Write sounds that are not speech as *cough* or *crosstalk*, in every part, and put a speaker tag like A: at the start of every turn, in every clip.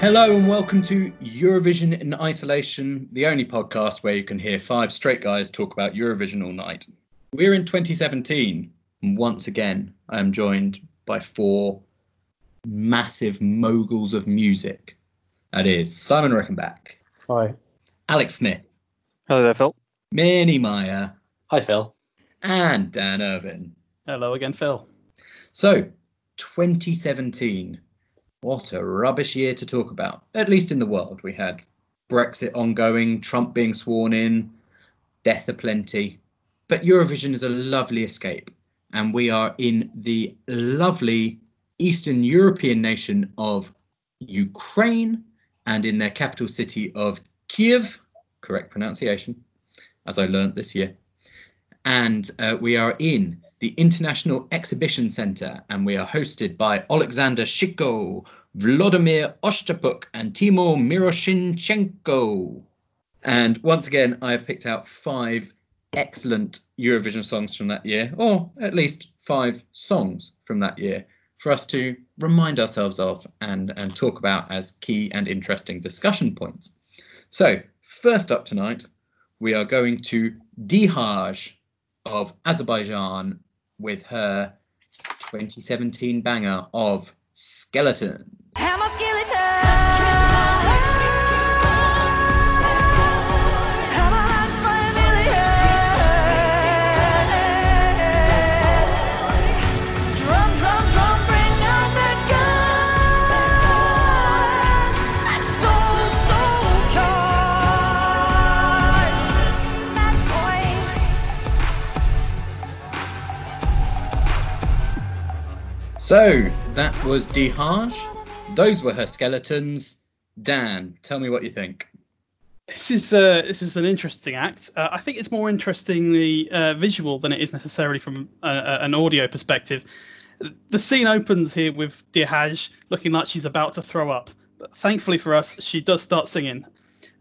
A: Hello and welcome to Eurovision in Isolation, the only podcast where you can hear five straight guys talk about Eurovision all night. We're in 2017, and once again, I am joined by four massive moguls of music. That is Simon Rickenback,
B: Hi.
A: Alex Smith,
C: Hello there, Phil.
A: Minnie Meyer,
B: Hi, Phil.
A: and Dan Irvin.
B: Hello again, Phil.
A: So, 2017. What a rubbish year to talk about, at least in the world. We had Brexit ongoing, Trump being sworn in, death aplenty. But Eurovision is a lovely escape, and we are in the lovely Eastern European nation of Ukraine and in their capital city of Kiev, correct pronunciation, as I learnt this year. And uh, we are in the International Exhibition Centre, and we are hosted by Alexander Shiko, Vladimir Ostapchuk, and Timur Miroshnychenko. And once again, I have picked out five excellent Eurovision songs from that year, or at least five songs from that year, for us to remind ourselves of and, and talk about as key and interesting discussion points. So, first up tonight, we are going to Dihaj of Azerbaijan with her 2017 banger of Skeleton. So, that was Dihaj. Those were her skeletons. Dan, tell me what you think.
B: This is uh, this is an interesting act. Uh, I think it's more interestingly uh, visual than it is necessarily from uh, uh, an audio perspective. The scene opens here with Dihaj looking like she's about to throw up, but thankfully for us, she does start singing.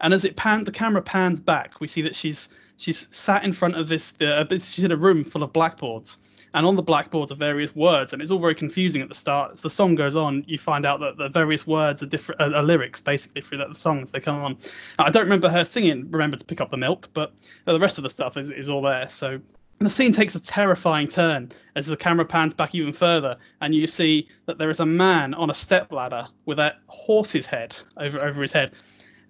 B: And as it pan, the camera pans back, we see that she's she's sat in front of this. Uh, she's in a room full of blackboards, and on the blackboards are various words, and it's all very confusing at the start. As the song goes on, you find out that the various words are different, are, lyrics basically through the songs they come on. I don't remember her singing. Remember to pick up the milk, but the rest of the stuff is is all there. So. The scene takes a terrifying turn as the camera pans back even further, and you see that there is a man on a step ladder with a horse's head over over his head.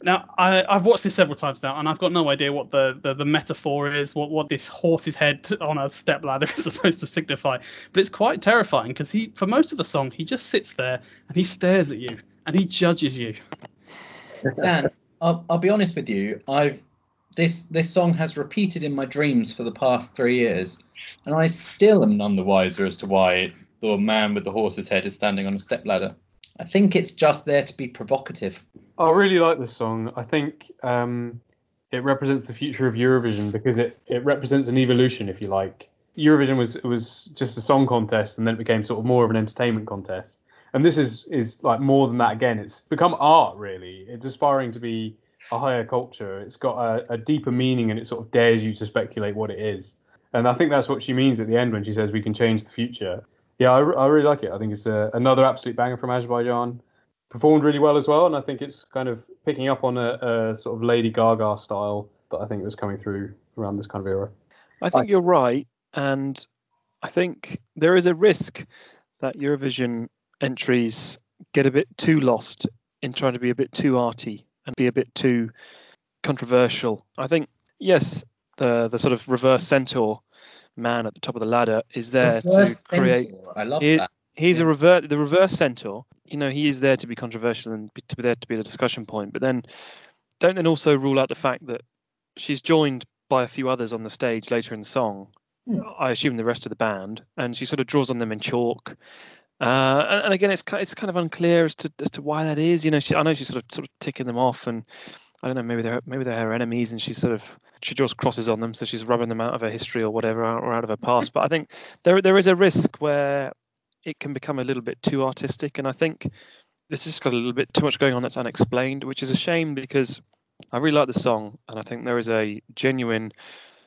B: Now, I, I've watched this several times now, and I've got no idea what the, the, the metaphor is, what, what this horse's head on a step ladder *laughs* is supposed to signify. But it's quite terrifying because he, for most of the song, he just sits there and he stares at you and he judges you.
A: Dan, I'll, I'll be honest with you. I've this this song has repeated in my dreams for the past three years, and I still am none the wiser as to why the man with the horse's head is standing on a stepladder. I think it's just there to be provocative.
D: I really like this song. I think um, it represents the future of Eurovision because it, it represents an evolution, if you like. Eurovision was was just a song contest, and then it became sort of more of an entertainment contest. And this is is like more than that. Again, it's become art. Really, it's aspiring to be a higher culture. It's got a, a deeper meaning, and it sort of dares you to speculate what it is. And I think that's what she means at the end when she says we can change the future. Yeah, I, I really like it. I think it's a, another absolute banger from Azerbaijan performed really well as well, and I think it's kind of picking up on a, a, sort of Lady Gaga style that I think was coming through around this kind of era.
C: I think you're right, and I think there is a risk that Eurovision entries get a bit too lost in trying to be a bit too arty and be a bit too controversial. I think yes, the the sort of reverse centaur man at the top of the ladder is there
A: Reverse
C: to create.
A: centaur. I love
C: It-
A: that.
C: He's a the reverse centaur. You know, he is there to be controversial and be, to be there to be the discussion point. But then, don't then also rule out the fact that she's joined by a few others on the stage later in the song.
A: Hmm.
C: I assume the rest of the band, and she sort of draws on them in chalk. Uh, and, and again, it's it's kind of unclear as to as to why that is. You know, she, I know she's sort of sort of ticking them off, and I don't know, maybe they're maybe they're her enemies, and she's sort of she draws crosses on them, so she's rubbing them out of her history or whatever, or out of her past. But I think there there is a risk where it can become a little bit too artistic, and I think this has got a little bit too much going on that's unexplained, which is a shame because I really like the song, and I think there is a genuine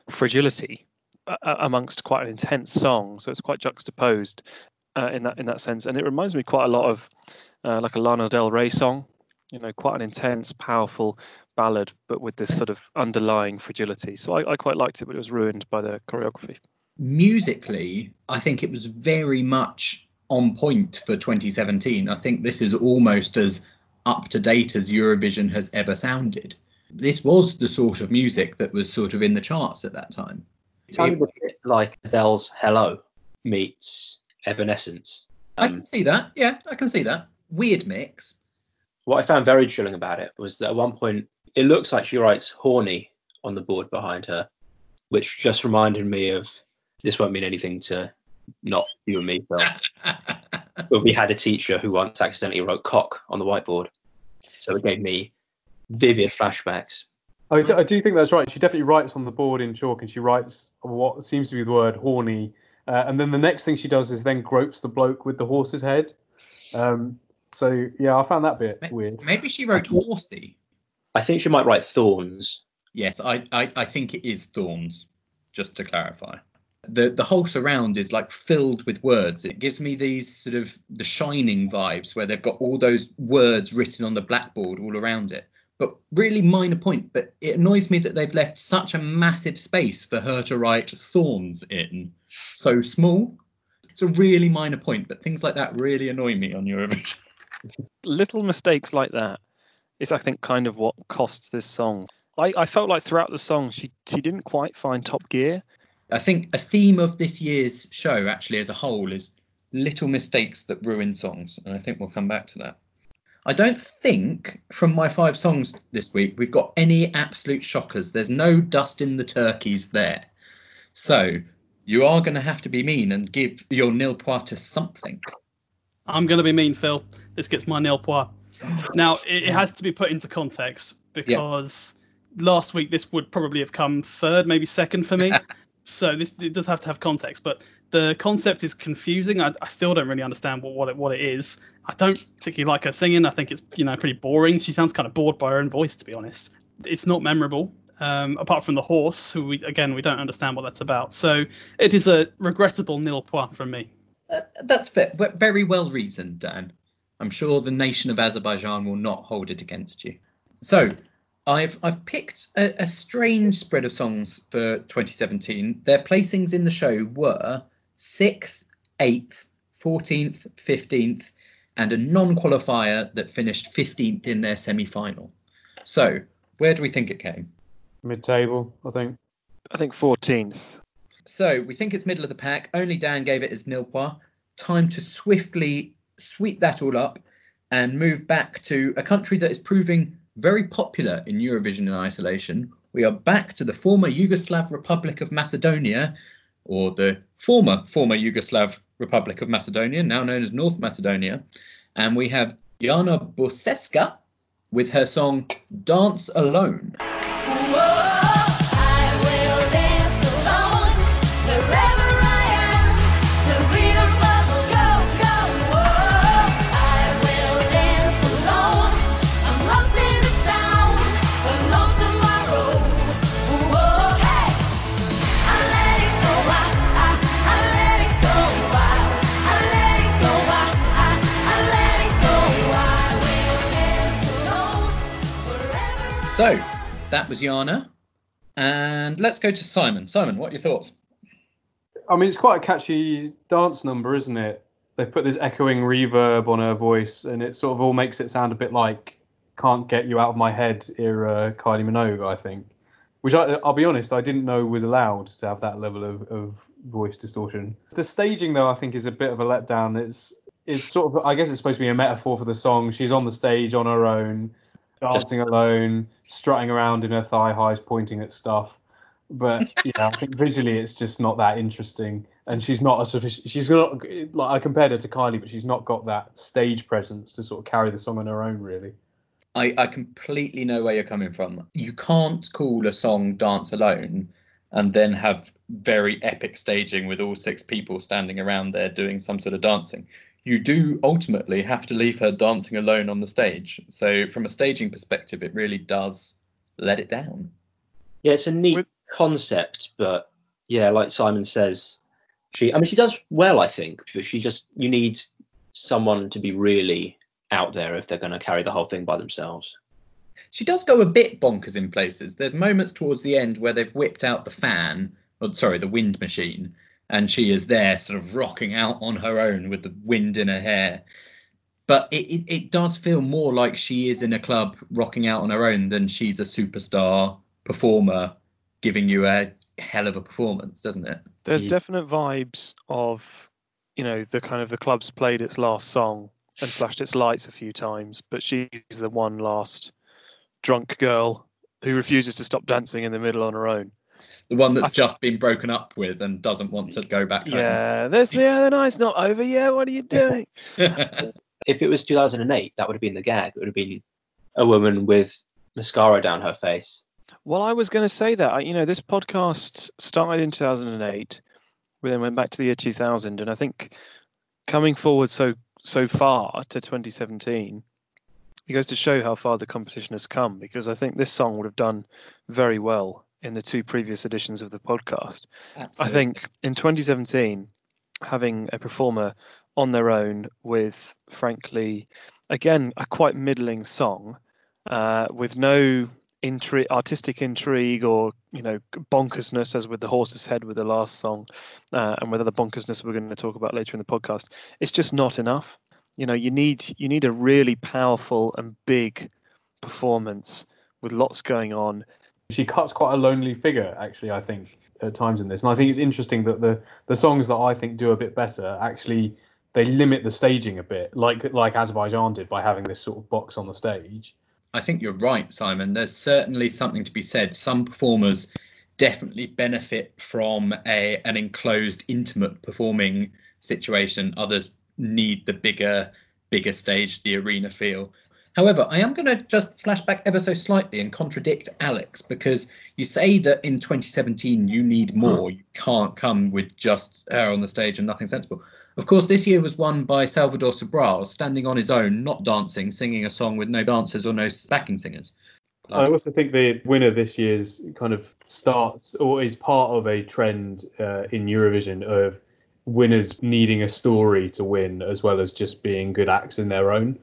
C: fragility uh, amongst quite an intense song, so it's quite juxtaposed uh, in that in that sense, and it reminds me quite a lot of uh, like a Lana Del Rey song. You know, quite an intense, powerful ballad, but with this sort of underlying fragility. So I, I quite liked it, but it was ruined by the choreography.
A: Musically, I think it was very much on point for 2017. I think this is almost as up to date as Eurovision has ever sounded. This was the sort of music that was sort of in the charts at that time.
E: It sounded a bit like Adele's Hello meets Evanescence.
A: I
E: Um,
A: can see that. Yeah, I can see that. Weird mix.
E: what I found very chilling about it was that at one point it looks like she writes horny on the board behind her, which just reminded me of this won't mean anything to not you and me, Phil. *laughs* but we had a teacher who once accidentally wrote cock on the whiteboard. So it gave me vivid flashbacks.
D: I, d- I do think that's right. She definitely writes on the board in chalk, and she writes what seems to be the word horny. Uh, and then the next thing she does is then gropes the bloke with the horse's head. Um, so yeah, I found that bit
A: Ma-
D: weird.
A: Maybe she wrote horsey.
E: I think she might write thorns.
A: Yes, I, I, I think it is thorns, just to clarify. The the whole surround is like filled with words. It gives me these sort of the shining vibes where they've got all those words written on the blackboard all around it. But really minor point, but it annoys me that they've left such a massive space for her to write thorns in. So small. It's a really minor point, but things like that really annoy me on Eurovision. *laughs*
C: little mistakes like that is i think kind of what costs this song i, I felt like throughout the song she she didn't quite find top gear
A: I think a theme of this year's show, actually, as a whole, is little mistakes that ruin songs. And I think we'll come back to that. I don't think from my five songs this week we've got any absolute shockers. There's no dust in the turkeys there. So you are going to have to be mean and give your nil point to something.
B: I'm going to be mean, Phil. This gets my nil point. Now, it, it has to be put into context because last week this would probably have come third, maybe second for me. *laughs* so this it does have to have context, but the concept is confusing. I, I still don't really understand what what it, what it is. I don't particularly like her singing. I think it's you know pretty boring. She sounds kind of bored by her own voice, to be honest. It's not memorable. Um, apart from the horse, who we again we don't understand what that's about. So it is a regrettable nil point from me.
A: Uh, that's fair, very well reasoned, Dan. I'm sure the nation of Azerbaijan will not hold it against you. So, I've I've picked a, a strange spread of songs for 2017. Their placings in the show were sixth, eighth, fourteenth, fifteenth, and a non-qualifier that finished 15th in their semi-final. So, where do we think it came?
D: Mid-table, I think.
C: i think 14th
A: So we think it's middle of the pack. Only Dan gave it as nil. Time to swiftly sweep that all up and move back to a country that is proving very popular in Eurovision in isolation. We are back to the former Yugoslav Republic of Macedonia, or the former former Yugoslav Republic of Macedonia, now known as North Macedonia, and we have Jana Burčeska with her song "Dance Alone."
F: I
A: So that was Yana. And let's go to Simon. Simon, what are your thoughts?
D: I mean, it's quite a catchy dance number, isn't it? They've put this echoing reverb on her voice, and it sort of all makes it sound a bit like "Can't Get You Out of My Head" era Kylie Minogue, I think. Which I, I'll be honest, I didn't know was allowed to have that level of, of voice distortion. The staging, though, I think is a bit of a letdown. It's it's sort of, I guess, it's supposed to be a metaphor for the song. She's on the stage on her own, dancing alone, strutting around in her thigh highs, pointing at stuff. But yeah, I think *laughs* visually it's just not that interesting, and she's not a sufficient. She's not like I compared her to Kylie, but she's not got that stage presence to sort of carry the song on her own, really.
A: I, I completely know where you're coming from. You can't call a song Dance Alone and then have very epic staging with all six people standing around there doing some sort of dancing. You do ultimately have to leave her dancing alone on the stage. So, from a staging perspective, it really does let it down.
E: Yeah, it's a neat
C: With-
E: concept, but yeah, like Simon says, she. I mean, she does well, I think, but she just you need someone to be really out there if they're going to carry the whole thing by themselves.
A: She does go a bit bonkers in places. There's moments towards the end where they've whipped out the fan, or sorry, the wind machine, and she is there sort of rocking out on her own with the wind in her hair. But it, it, it does feel more like she is in a club rocking out on her own than she's a superstar performer giving you a hell of a performance, doesn't it?
C: There's
D: Yeah.
C: definite vibes of, you know, the kind of the club's played its last song and flashed its lights a few times, but she's the one last drunk girl who refuses to stop dancing in the middle on her own.
A: The one that's
C: I-
A: just been broken up with and doesn't want to go back home.
C: Yeah, this yeah, the night's not over yet. What are you doing? *laughs*
E: If it was 2008, that would have been the gag. It would have been a woman with mascara down her face.
C: Well, I was going to say that. I- You know, this podcast started in 2008. We then went back to the year 2000, and I think coming forward so so far to 2017, it goes to show how far the competition has come. Because I think this song would have done very well in the two previous editions of the podcast. I think in 2017, having a performer on their own with, frankly, again, a quite middling song uh, with no intri- artistic intrigue or, you know, bonkersness, as with The Horse's Head with the last song, uh, and with other bonkersness we're going to talk about later in the podcast, it's just not enough. You know, you need you need a really powerful and big performance with lots going on
D: she cuts quite a lonely figure actually i think at times in this and i think it's interesting that the the songs that i think do a bit better actually they limit the staging a bit like like azerbaijan did by having this sort of box on the stage
A: I think you're right, Simon. There's certainly something to be said. Some performers definitely benefit from a an enclosed, intimate performing situation. Others need the bigger, bigger stage, the arena feel. However, I am going to just flash back ever so slightly and contradict Alex because you say that in 2017 you need more. You can't come with just her on the stage and nothing sensible. Of course, this year was won by Salvador Sobral, standing on his own, not dancing, singing a song with no dancers or no backing singers.
D: i also think the winner this year's kind of starts or is part of a trend uh, in eurovision of winners needing a story to win as well as just being good acts in their own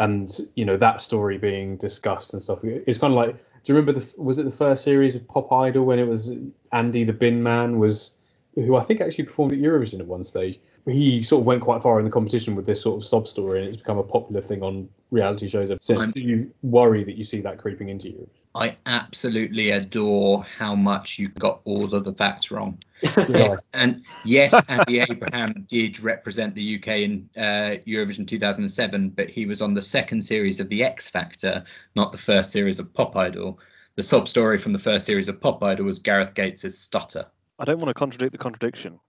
D: and you know that story being discussed and stuff it's kind of like do you remember the was it the first series of pop idol when it was andy the bin man was who i think actually performed at eurovision at one stage? He sort of went quite far in the competition with this sort of sob story and it's become a popular thing on reality shows ever since. Do you worry that you see that creeping into you
A: I absolutely adore how much you got all of the facts wrong. *laughs* Yes, and yes, Andy Abraham *laughs* did represent the UK in uh, Eurovision 2007, but he was on the second series of the X Factor, not the first series of Pop Idol. The sob story from the first series of Pop Idol was Gareth Gates' stutter.
C: I don't want to contradict the contradiction,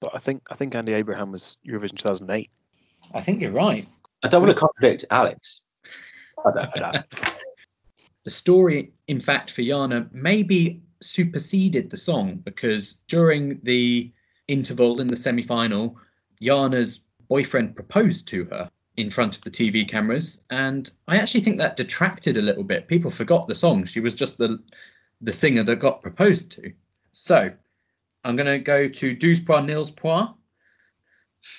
C: but I think I think Andy Abraham was Eurovision 2008.
A: I think you're right.
E: I don't want to contradict Alex. I don't, I don't. *laughs*
A: the story, in fact, for Yana maybe superseded the song because during the interval in the semi final, Yana's boyfriend proposed to her in front of the TV cameras. And I actually think that detracted a little bit. People forgot the song. She was just the, the singer that got proposed to. So I'm going to go to Douze Pois Nils Pois.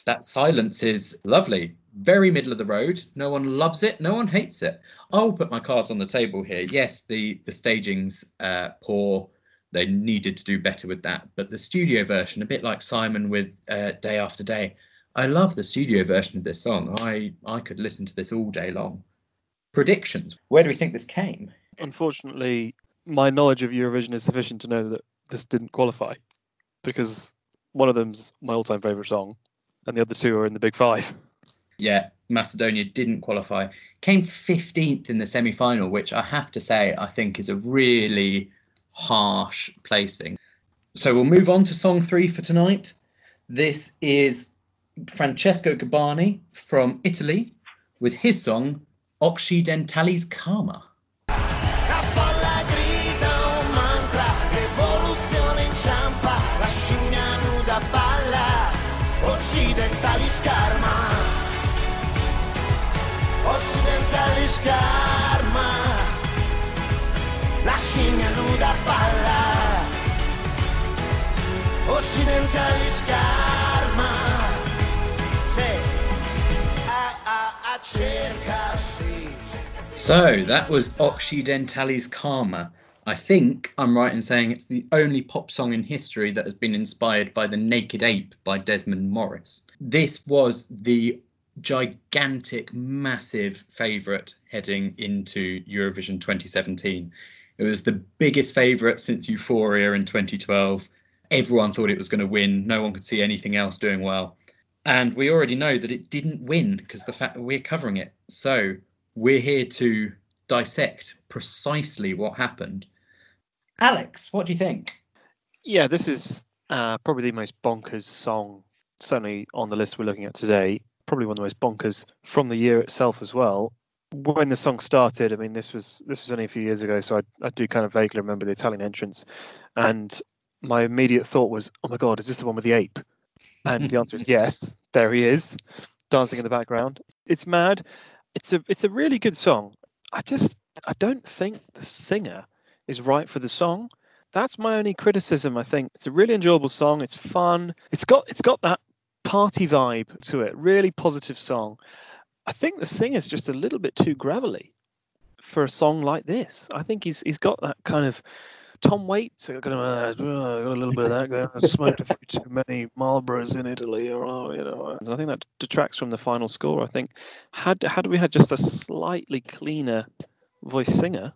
A: That silence is lovely. Very middle of the road. No one loves it. No one hates it. I'll put my cards on the table here. Yes, the the staging's uh, poor. They needed to do better with that. But the studio version, a bit like Simon with uh, Day After Day, I love the studio version of this song. I I could listen to this all day long. Predictions. Where do we think this came?
C: Unfortunately, my knowledge of Eurovision is sufficient to know that this didn't qualify because one of them's my all-time favorite song, and the other two are in the big five. *laughs*
A: Yeah, Macedonia didn't qualify. Came 15th in the semi final, which I have to say I think is a really harsh placing. So we'll move on to song three for tonight. This is Francesco Gabbani from Italy with his song Occidentali's Karma. So that was Occidentali's Karma. I think I'm right in saying it's the only pop song in history that has been inspired by The Naked Ape by Desmond Morris. This was the gigantic, massive favourite heading into Eurovision 2017. It was the biggest favourite since Euphoria in 2012. Everyone thought it was going to win. No one could see anything else doing well. And we already know that it didn't win because the fact that we're covering it. So we're here to dissect precisely what happened. Alex, what do you think?
C: Yeah, this is uh, probably the most bonkers song, certainly on the list we're looking at today. Probably one of the most bonkers from the year itself as well. When the song started, I mean, this was this was only a few years ago, so I, I do kind of vaguely remember the Italian entrance, and my immediate thought was, "Oh my God, is this the one with the ape?" And the answer is *laughs* yes. There he is, dancing in the background. It's mad. It's a it's a really good song. I just I don't think the singer is right for the song. That's my only criticism. I think it's a really enjoyable song. It's fun. It's got it's got that party vibe to it. Really positive song. I think the singer's just a little bit too gravelly for a song like this. I think he's he's got that kind of Tom Waits. I got, uh, got a little bit of that. I smoked a few too many Marlboros in Italy, or uh, you know. And I think that detracts from the final score. I think had had we had just a slightly cleaner voice singer,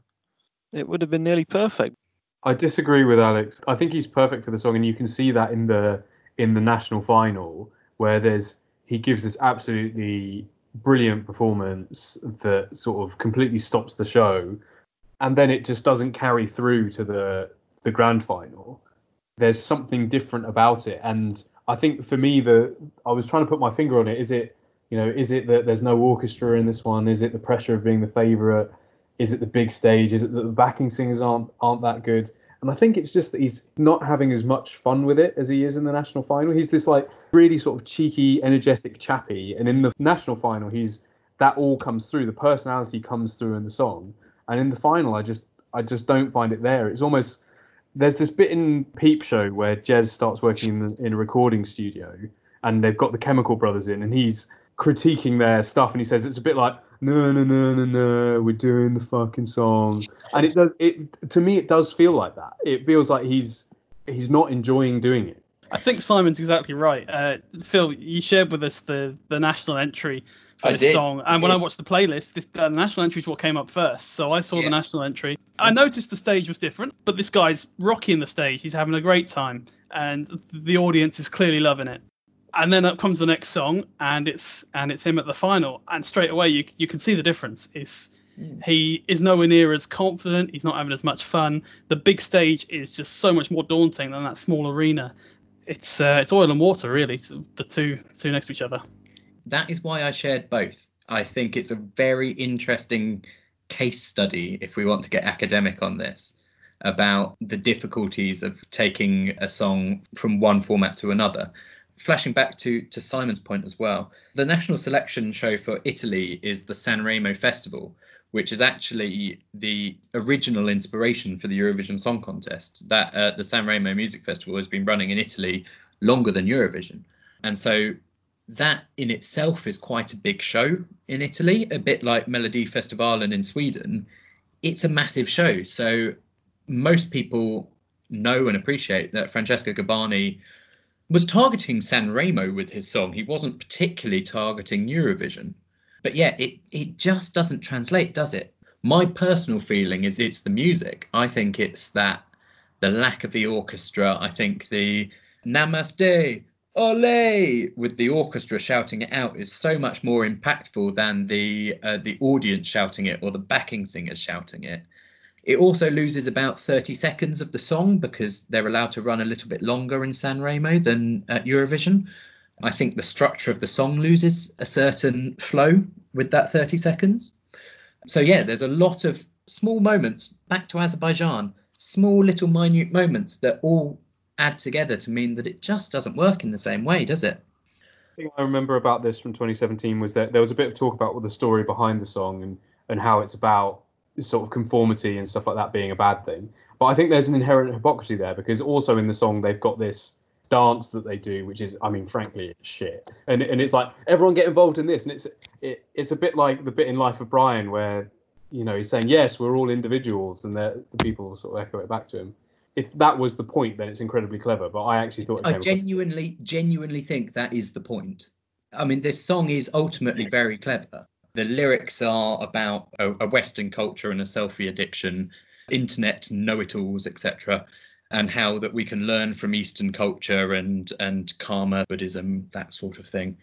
C: it would have been nearly perfect.
D: I disagree with Alex. I think he's perfect for the song, and you can see that in the in the national final where there's he gives this absolutely brilliant performance that sort of completely stops the show, and then it just doesn't carry through to the the grand final. There's something different about it, and I think for me, the I was trying to put my finger on it. Is it you know is it that there's no orchestra in this one? Is it the pressure of being the favourite? Is it the big stage? Is it that the backing singers aren't aren't that good? And I think it's just that he's not having as much fun with it as he is in the national final. He's this like really sort of cheeky, energetic chappy, and in the national final, he's that all comes through. The personality comes through in the song, and in the final, I just I just don't find it there. It's almost there's this bit in Peep Show where Jez starts working in, the, in a recording studio, and they've got the Chemical Brothers in, and he's critiquing their stuff, and he says it's a bit like no no no no no we're doing the fucking song. And it does it to me it does feel like that. It feels like he's he's not enjoying doing it
B: I think Simon's exactly right. Uh, Phil, you shared with us the, the national entry for
A: I
B: this
A: did,
B: song,
A: I
B: and when I watched the playlist, this, the national entry is what came up first. So I saw
A: Yeah.
B: the national entry. I noticed the stage was different, but this guy's rocking the stage. He's having a great time, and the audience is clearly loving it. And then up comes the next song, and it's and it's him at the final, and straight away you you can see the difference. It's he is nowhere near as confident. He's not having as much fun. The big stage is just so much more daunting than that small arena. It's uh, it's oil and water really. The two two next to each other.
A: That is why I shared both. I think it's a very interesting case study, if we want to get academic on this, about the difficulties of taking a song from one format to another. Flashing back to, to Simon's point as well, the national selection show for Italy is the Sanremo Festival, which is actually the original inspiration for the Eurovision Song Contest. That uh, the Sanremo Music Festival has been running in Italy longer than Eurovision, and so that in itself is quite a big show in Italy, a bit like Melodifestivalen in Sweden. It's a massive show. So most people know and appreciate that Francesco Gabbani was targeting Sanremo with his song. He wasn't particularly targeting Eurovision. But yeah, it, it just doesn't translate, does it? My personal feeling is it's the music. I think it's that the lack of the orchestra. I think the Namaste, Ole with the orchestra shouting it out is so much more impactful than the uh, the audience shouting it or the backing singers shouting it. It also loses about 30 seconds of the song because they're allowed to run a little bit longer in Sanremo than at Eurovision. I think the structure of the song loses a certain flow with that 30 seconds. So yeah, there's a lot of small moments back to Azerbaijan, small little minute moments that all add together to mean that it just doesn't work in the same way, does it?
D: thing I remember about this from 2017 was that there was a bit of talk about the story behind the song and, and how it's about sort of conformity and stuff like that being a bad thing. But I think there's an inherent hypocrisy there because also in the song they've got this dance that they do, which is, I mean, frankly, it's shit. And and it's like everyone get involved in this, and it's it, it's a bit like the bit in Life of Brian where you know, he's saying yes, we're all individuals, and the the people sort of echo it back to him. If that was the point, then it's incredibly clever. But I actually thought
A: I
D: across-
A: genuinely, genuinely think that is the point. I mean, this song is ultimately very clever. The lyrics are about a, a Western culture and a selfie addiction, internet know-it-alls, etc., and how that we can learn from Eastern culture and and karma, Buddhism, that sort of thing.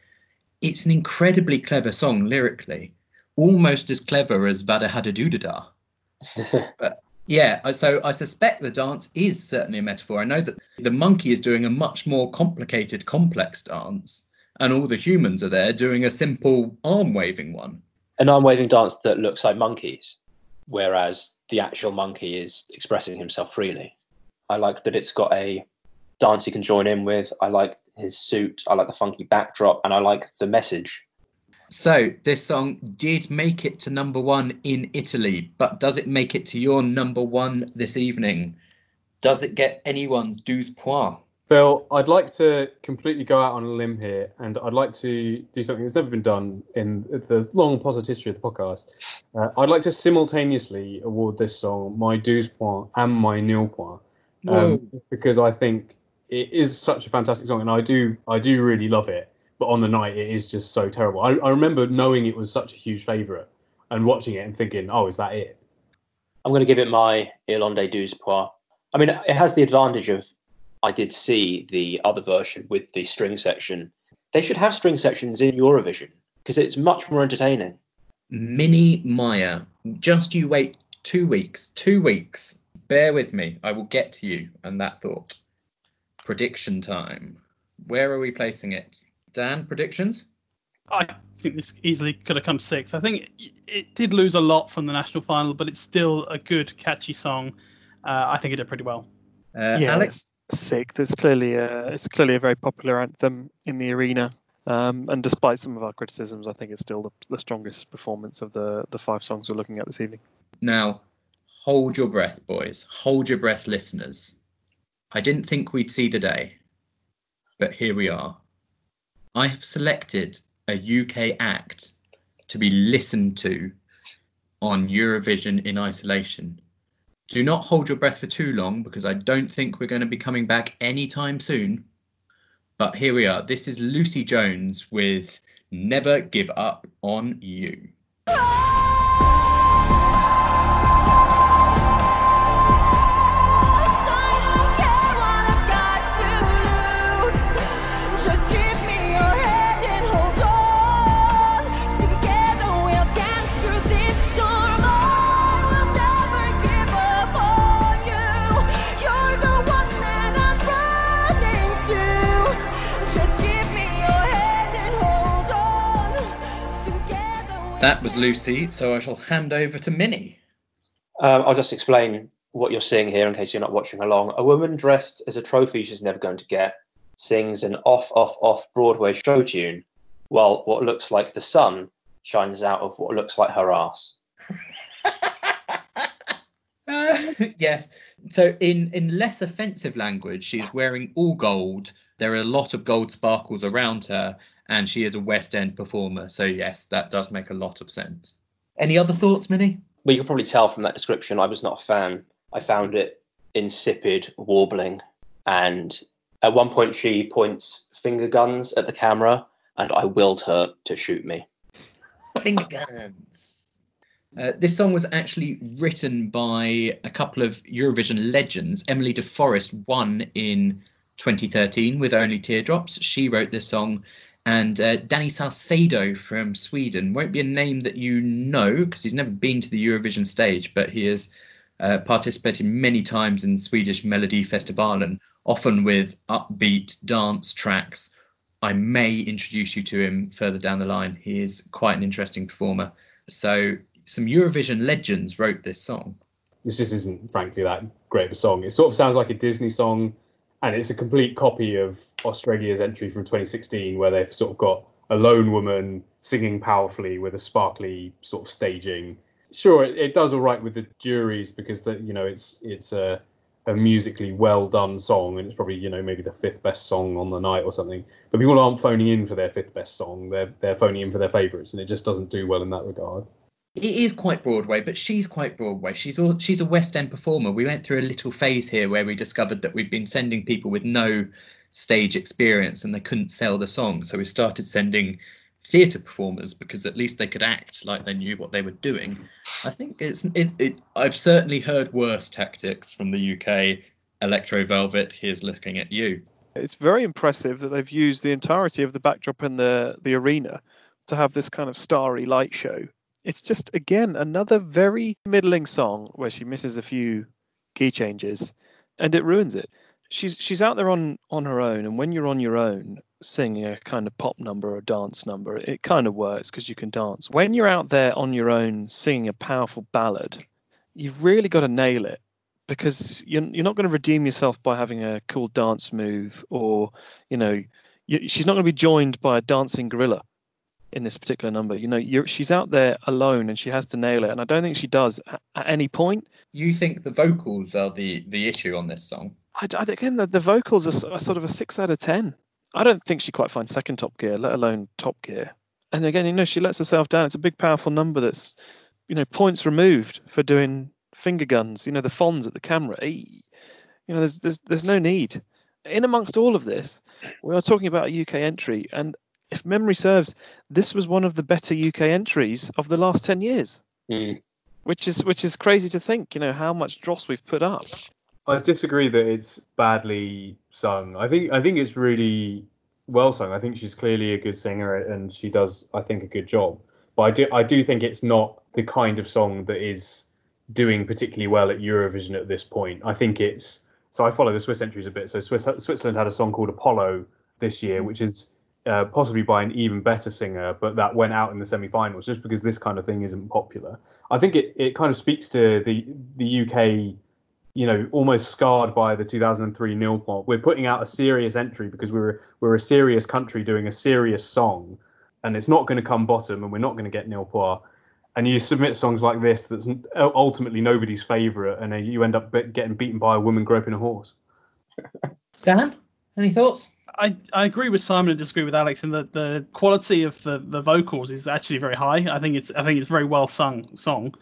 A: It's an incredibly clever song lyrically, almost as clever as Wadde Hadde Dudde Da. *laughs* Yeah, so I suspect the dance is certainly a metaphor. I know that the monkey is doing a much more complicated, complex dance, and all the humans are there doing a simple arm waving one.
E: An arm waving dance that looks like monkeys, whereas the actual monkey is expressing himself freely. I like that it's got a dance he can join in with. I like his suit. I like the funky backdrop, and I like the message.
A: So this song did make it to number one in Italy, but does it make it to your number one this evening? Does it get anyone's douze points?
D: Phil, I'd like to completely go out on a limb here, and I'd like to do something that's never been done in the long positive history of the podcast. Uh, I'd like to simultaneously award this song my douze point and my nil point, um, because I think it is such a fantastic song, and I do I do really love it. But on the night, it is just so terrible. I, I remember knowing it was such a huge favourite and watching it and thinking, "Oh, is that it?"
E: I'm going to give it my Irlandais douze points. I mean, it has the advantage of I did see the other version with the string section. They should have string sections in Eurovision because it's much more entertaining.
A: Minnie Maya, just you wait two weeks, two weeks. Bear with me. I will get to you and that thought. Prediction time. Where are we placing it? Dan, predictions?
B: I think this easily could have come sixth. I think it, it did lose a lot from the national final, but it's still a good, catchy song. Uh, I think it did pretty well.
A: Uh,
C: yeah,
A: Alex?
C: it's clearly a, it's clearly a very popular anthem in the arena. Um, and despite some of our criticisms, I think it's still the, the strongest performance of the, the five songs we're looking at this evening.
A: Now, hold your breath, boys. Hold your breath, listeners. I didn't think we'd see the day, but here we are. I've selected a UK act to be listened to on Eurovision in isolation. Do not hold your breath for too long because I don't think we're going to be coming back anytime soon. But here we are. This is Lucy Jones with Never Give Up on You. Lucy, so I shall hand over to Minnie.
E: Um, I'll just explain what you're seeing here in case you're not watching along. A woman dressed as a trophy she's never going to get sings an off, off, off Broadway show tune while what looks like the sun shines out of what looks like her ass. *laughs*
A: yes. So in in less offensive language, she's wearing all gold. There are a lot of gold sparkles around her, and she is a West End performer. So yes, that does make a lot of sense. Any other thoughts, Minnie?
E: Well, you can probably tell from that description, I was not a fan. I found it insipid, warbling, and at one point she points finger guns at the camera, and I willed her to shoot me.
A: Finger *laughs* guns. Uh, this song was actually written by a couple of Eurovision legends. Emmelie de Forest won in 2013 with Only Teardrops. She wrote this song. And uh, Danny Saucedo from Sweden won't be a name that you know because he's never been to the Eurovision stage, but he has uh, participated many times in Swedish Melodifestivalen, often with upbeat dance tracks. I may introduce you to him further down the line. He is quite an interesting performer. So, some Eurovision legends wrote this song.
D: this just isn't frankly that great of a song. It sort of sounds like a Disney song, and it's a complete copy of Australia's entry from 2016, where they've sort of got a lone woman singing powerfully with a sparkly sort of staging. Sure, it, it does all right with the juries because that you know it's it's a a musically well done song, and it's probably you know maybe the fifth best song on the night or something. But people aren't phoning in for their fifth best song; they're they're phoning in for their favourites, and it just doesn't do well in that regard.
A: It is quite Broadway, but she's quite Broadway. She's all she's a West End performer. We went through a little phase here where we discovered that we'd been sending people with no stage experience and they couldn't sell the song. So we started sending theatre performers because at least they could act like they knew what they were doing. I think it's it, it I've certainly heard worse tactics from the UK. Electro Velvet, here's looking at you.
C: It's very impressive that they've used the entirety of the backdrop in the the arena to have this kind of starry light show. It's just again another very middling song where she misses a few key changes and it ruins it. She's she's out there on on her own and when you're on your own singing a kind of pop number or dance number it kind of works because you can dance. When you're out there on your own singing a powerful ballad, you've really got to nail it because you're, you're not going to redeem yourself by having a cool dance move or you know you, she's not going to be joined by a dancing gorilla in this particular number. You know you're, she's out there alone and she has to nail it. And i don't think she does at, at any point.
A: You think the vocals are the the issue on this song?
C: I, I think again the, the vocals are, are sort of a six out of ten. I don't think she quite finds second top gear let alone top gear. And again you know she lets herself down. It's a big powerful number that's you know points removed for doing finger guns you know the fonz at the camera. You know there's there's there's no need. In amongst all of this we are talking about a uk entry and if memory serves this was one of the better uk entries of the last 10 years
E: Mm.
C: which is which is crazy to think you know how much dross we've put up
D: I disagree that it's badly sung. I think I think it's really well sung. I think she's clearly a good singer and she does I think a good job. But I do I do think it's not the kind of song that is doing particularly well at Eurovision at this point. I think it's so I follow the Swiss entries a bit. So Swiss, Switzerland had a song called Apollo this year, which is uh, possibly by an even better singer, but that went out in the semi-finals just because this kind of thing isn't popular. I think it, it kind of speaks to the the UK you know, almost scarred by the 2003 nil point. We're putting out a serious entry because we're we're a serious country doing a serious song, and it's not going to come bottom, and we're not going to get nil point. And you submit songs like this that's ultimately nobody's favourite, and you end up getting beaten by a woman groping a horse.
A: Dan, any thoughts?
B: I, I agree with Simon and disagree with Alex in that the quality of the, the vocals is actually very high. I think it's I think it's very well sung song,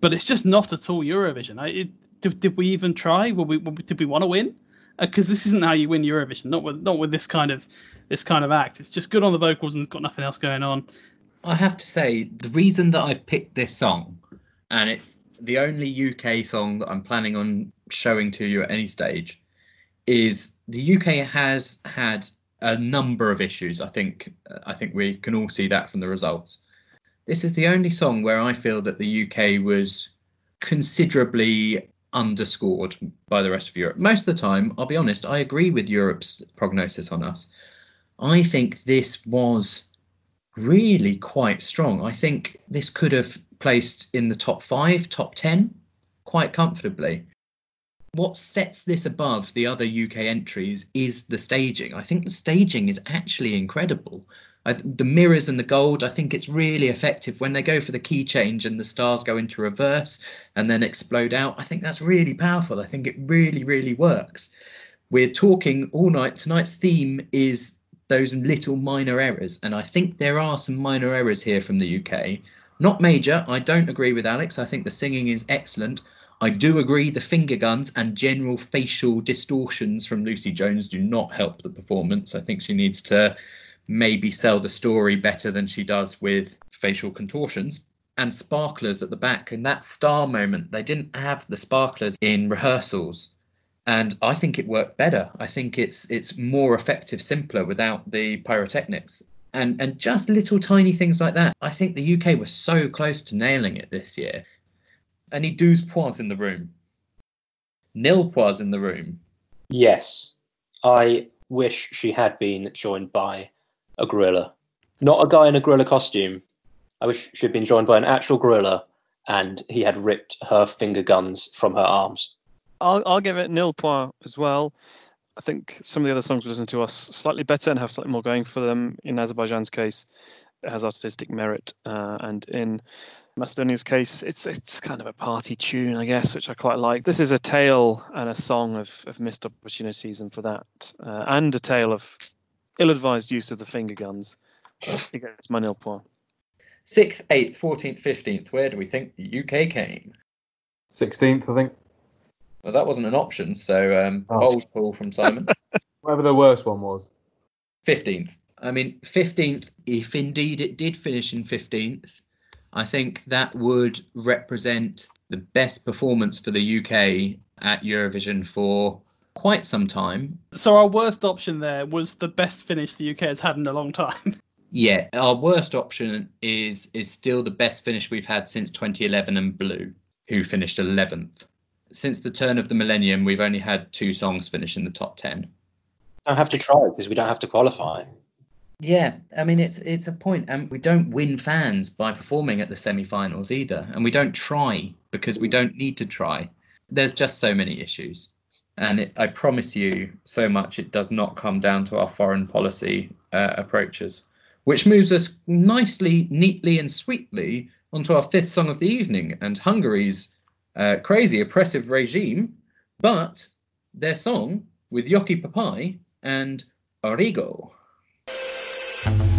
B: but it's just not at all Eurovision. I, it, did, did we even try? Were we, did we want to win? Uh, because this isn't how you win Eurovision. Not with not with this kind of this kind of act. It's just good on the vocals and it's got nothing else going on.
A: I have to say, the reason that I've picked this song, and it's the only UK song that I'm planning on showing to you at any stage, is the UK has had a number of issues. I think I think we can all see that from the results. This is the only song where I feel that the UK was considerably underscored by the rest of Europe. Most of the time, I'll be honest, I agree with Europe's prognosis on us. I think this was really quite strong. I think this could have placed in the top five, top 10 quite comfortably. What sets this above the other UK entries is the staging. I think the staging is actually incredible. The mirrors and the gold, I think it's really effective when they go for the key change and the stars go into reverse and then explode out. I think that's really powerful. I think it really, really works. We're talking all night. Tonight's theme is those little minor errors. And I think there are some minor errors here from the UK. Not major. I don't agree with Alex. I think the singing is excellent. I do agree the finger guns and general facial distortions from Lucy Jones do not help the performance. I think she needs to maybe sell the story better than she does with facial contortions. And sparklers at the back. And that star moment, they didn't have the sparklers in rehearsals and I think it worked better. I think it's it's more effective, simpler without the pyrotechnics. And and just little tiny things like that. I think the UK was so close to nailing it this year. Any douze pois in the room? Nil pois in the room.
E: Yes, I wish she had been joined by a gorilla, not a guy in a gorilla costume. I wish she had been joined by an actual gorilla, and he had ripped her finger guns from her arms.
C: I'll, I'll give it nil point as well. I think some of the other songs we listen to are slightly better and have slightly more going for them. In Azerbaijan's case, it has artistic merit, uh, and in Macedonia's case, it's it's kind of a party tune, I guess, which I quite like. This is a tale and a song of, of missed opportunities, and for that, uh, and a tale of ill-advised use of the finger guns. It gets my point.
A: 6th, 8th, 14th, 15th. Where do we think the UK came?
D: 16th, I think.
A: Well, that wasn't an option, so um,
D: Oh.
A: bold call from Simon. *laughs*
D: Whatever the worst one was.
A: 15th. I mean, 15th, if indeed it did finish in 15th, I think that would represent the best performance for the UK at Eurovision for quite some time.
B: So our worst option there was the best finish the UK has had in a long time. *laughs*
A: Yeah, our worst option is is still the best finish we've had since 2011 and Blue, who finished 11th. Since the turn of the millennium, we've only had two songs finish in the top 10.
E: Don't have to try because we don't have to qualify.
A: Yeah, I mean it's it's a point, and we don't win fans by performing at the semi-finals either, and we don't try because we don't need to try. There's just so many issues, and it, I promise you so much it does not come down to our foreign policy uh, approaches, which moves us nicely, neatly, and sweetly onto our fifth song of the evening and Hungary's uh, crazy oppressive regime, but their song with Joci Pápai and Origo.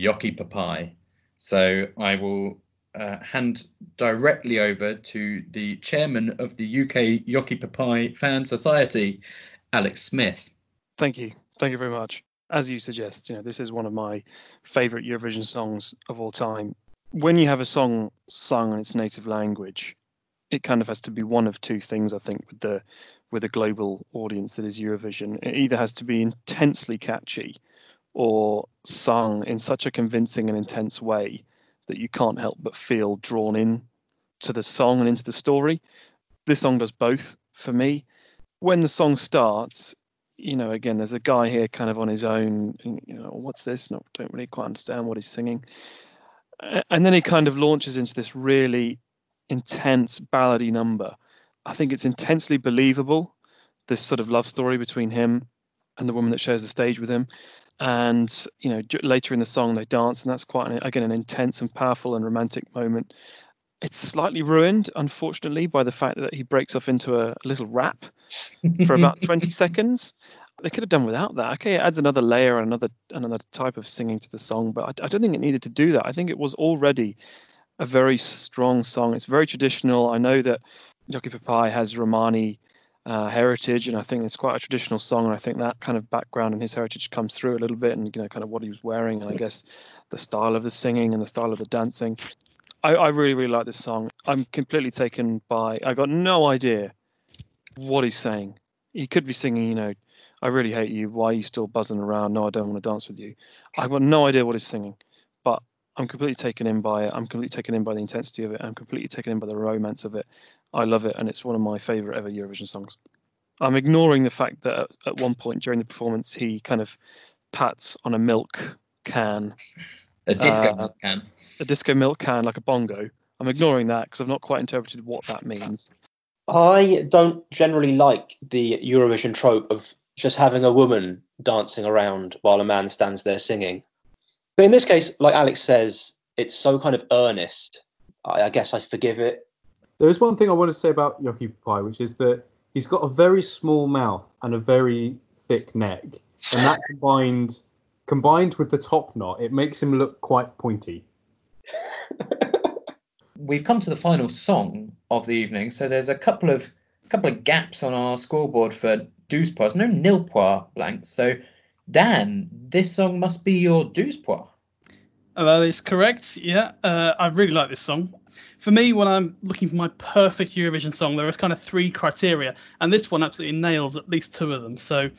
A: Joci Pápai. So I will uh, hand directly over to the chairman of the UK Joci Pápai Fan Society, Alex Smith.
C: Thank you. Thank you very much. As you suggest, you know, this is one of my favorite Eurovision songs of all time. When you have a song sung in its native language, it kind of has to be one of two things, I think, with the with a global audience that is Eurovision. It either has to be intensely catchy or sung in such a convincing and intense way that you can't help but feel drawn in to the song and into the story. This song does both for me. When the song starts, you know, again, there's a guy here kind of on his own. and, You know, what's this? No, don't really quite understand what he's singing. And then he kind of launches into this really intense ballady number. I think it's intensely believable. This sort of love story between him and the woman that shares the stage with him. And you know, later in the song they dance, and that's quite an, again an intense and powerful and romantic moment. It's slightly ruined, unfortunately, by the fact that he breaks off into a, a little rap for about *laughs* 20 seconds. They could have done without that. Okay, it adds another layer, another another type of singing to the song, but I, I don't think it needed to do that. I think it was already a very strong song. It's very traditional. I know that Joci Pápai has Romani uh, heritage, and I think it's quite a traditional song. And I think that kind of background and his heritage comes through a little bit, and you know, kind of what he was wearing, and I guess the style of the singing and the style of the dancing. I, I really, really like this song. I'm completely taken by. I got no idea what he's saying. He could be singing, you know, I really hate you. Why are you still buzzing around? No, I don't want to dance with you. I've got no idea what he's singing, but I'm completely taken in by it. I'm completely taken in by the intensity of it. I'm completely taken in by the romance of it. I love it, and it's one of my favorite ever Eurovision songs. I'm ignoring the fact that at, at one point during the performance, he kind of pats on a milk can,
A: A disco
C: Uh,
A: milk can.
C: a disco milk can, like a bongo. I'm ignoring that because I've not quite interpreted what that means.
E: I don't generally like the Eurovision trope of just having a woman dancing around while a man stands there singing. But in this case, like Alex says, it's so kind of earnest. I, I guess I forgive it.
D: There is one thing I want to say about Yoki Pai, which is that he's got a very small mouth and a very thick neck, and that *laughs* combined combined with the top knot, it makes him look quite pointy. *laughs*
A: We've come to the final song of the evening, so there's a couple of couple of gaps on our scoreboard for douze points. No nil point blanks. So, Dan, this song must be your douze point.
B: Uh, That is correct. Yeah, uh, I really like this song. For me, when I'm looking for my perfect Eurovision song, there is kind of three criteria, and this one absolutely nails at least two of them. So,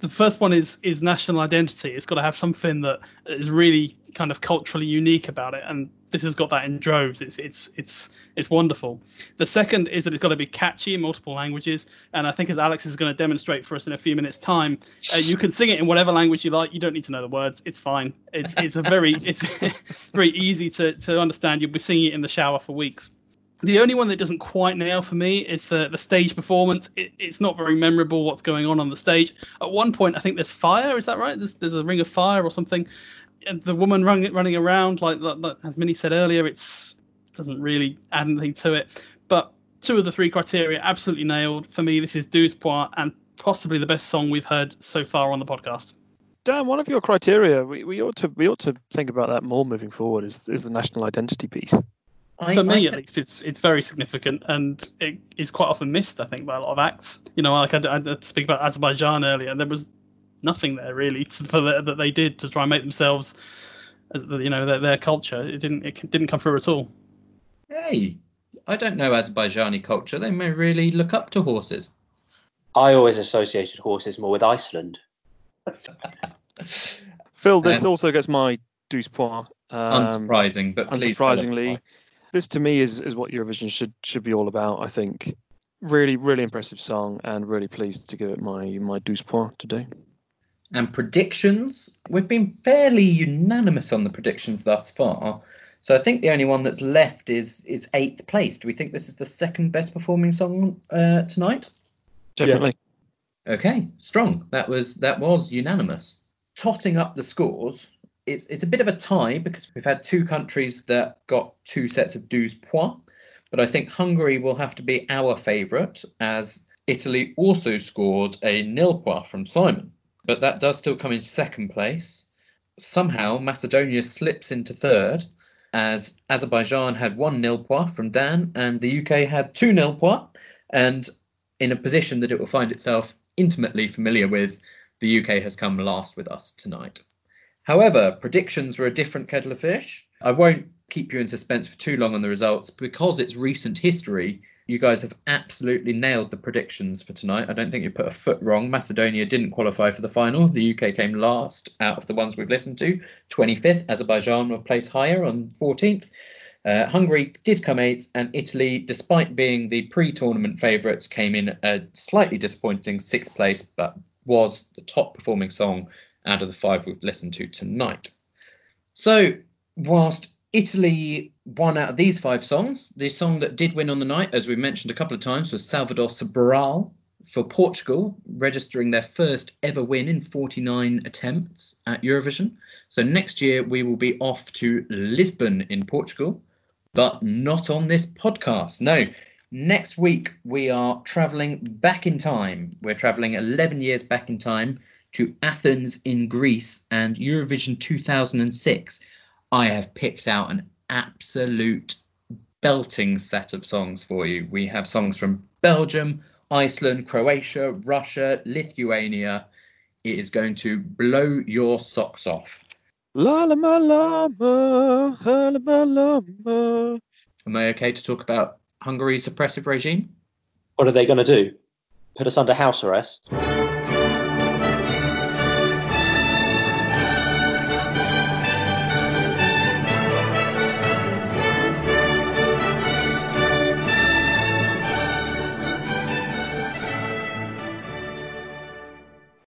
B: the first one is is national identity. It's got to have something that is really kind of culturally unique about it, and this has got that in droves. It's it's it's it's wonderful. The second is that it's got to be catchy in multiple languages, and I think as Alex is going to demonstrate for us in a few minutes' time, uh, you can sing it in whatever language you like. You don't need to know the words. It's fine. It's it's a very *laughs* it's very easy to to understand. You'll be singing it in the shower for weeks. The only one that doesn't quite nail for me is the the stage performance. It, it's not very memorable. What's going on on the stage? At one point, I think there's fire. Is that right? There's there's a ring of fire or something. And the woman running running around like, like, like as Minnie said earlier, it's doesn't really add anything to it. But two of the three criteria absolutely nailed for me. This is Douze Points and possibly the best song we've heard so far on the podcast.
C: Dan, one of your criteria, we, we ought to we ought to think about that more moving forward. Is is the national identity piece?
A: I,
B: for me
A: I-
B: at least it's it's very significant and it is quite often missed i think by a lot of acts you know like i, I did speak about azerbaijan earlier there was nothing there really *laughs* to, for the, that they did to try and make themselves as the- you know their, their culture it didn't it didn't come through at all
A: hey, I don't know Azerbaijani culture. They may really look up to horses.
E: I always associated horses more with Iceland. *laughs*
C: Phil, this
A: Um,
C: also gets my douze point. Um,
A: Unsurprising, but please
C: unsurprisingly, this to me is is what Eurovision should should be all about. I think really really impressive song, and really pleased to give it my my douze point today.
A: And predictions, we've been fairly unanimous on the predictions thus far. So I think the only one that's left is is eighth place. Do we think this is the second best performing song uh, tonight?
C: Definitely.
A: Okay, strong. That was that was unanimous. Totting up the scores, it's it's a bit of a tie because we've had two countries that got two sets of douze points, but I think Hungary will have to be our favourite as Italy also scored a nil point from Simon, but that does still come in second place. Somehow Macedonia slips into third as Azerbaijan had one nil point from Dan and the UK had two nil point, and in a position that it will find itself intimately familiar with, the UK has come last with us tonight. However, predictions were a different kettle of fish. I won't keep you in suspense for too long on the results because it's recent history. You guys have absolutely nailed the predictions for tonight. I don't think you put a foot wrong. Macedonia didn't qualify for the final. The UK came last out of the ones we've listened to, 25th. Azerbaijan were placed higher on 14th. Uh, Hungary did come eighth, and Italy, despite being the pre-tournament favourites, came in a slightly disappointing sixth place, but was the top performing song out of the five we've listened to tonight. So, whilst Italy won out of these five songs, the song that did win on the night, as we mentioned a couple of times, was Salvador Sobral for Portugal, registering their first ever win in 49 attempts at Eurovision. So next year we will be off to Lisbon in Portugal, but not on this podcast. No, next week we are traveling back in time. We're traveling 11 years back in time to Athens in Greece and Eurovision 2006. I have picked out an absolute belting set of songs for you. We have songs from Belgium, Iceland, Croatia, Russia, Lithuania. It is going to blow your socks off.
C: La la ma la ma, ha la ma la ma.
A: Am I okay to talk about Hungary's oppressive regime?
E: What are they going to do? Put us under house arrest?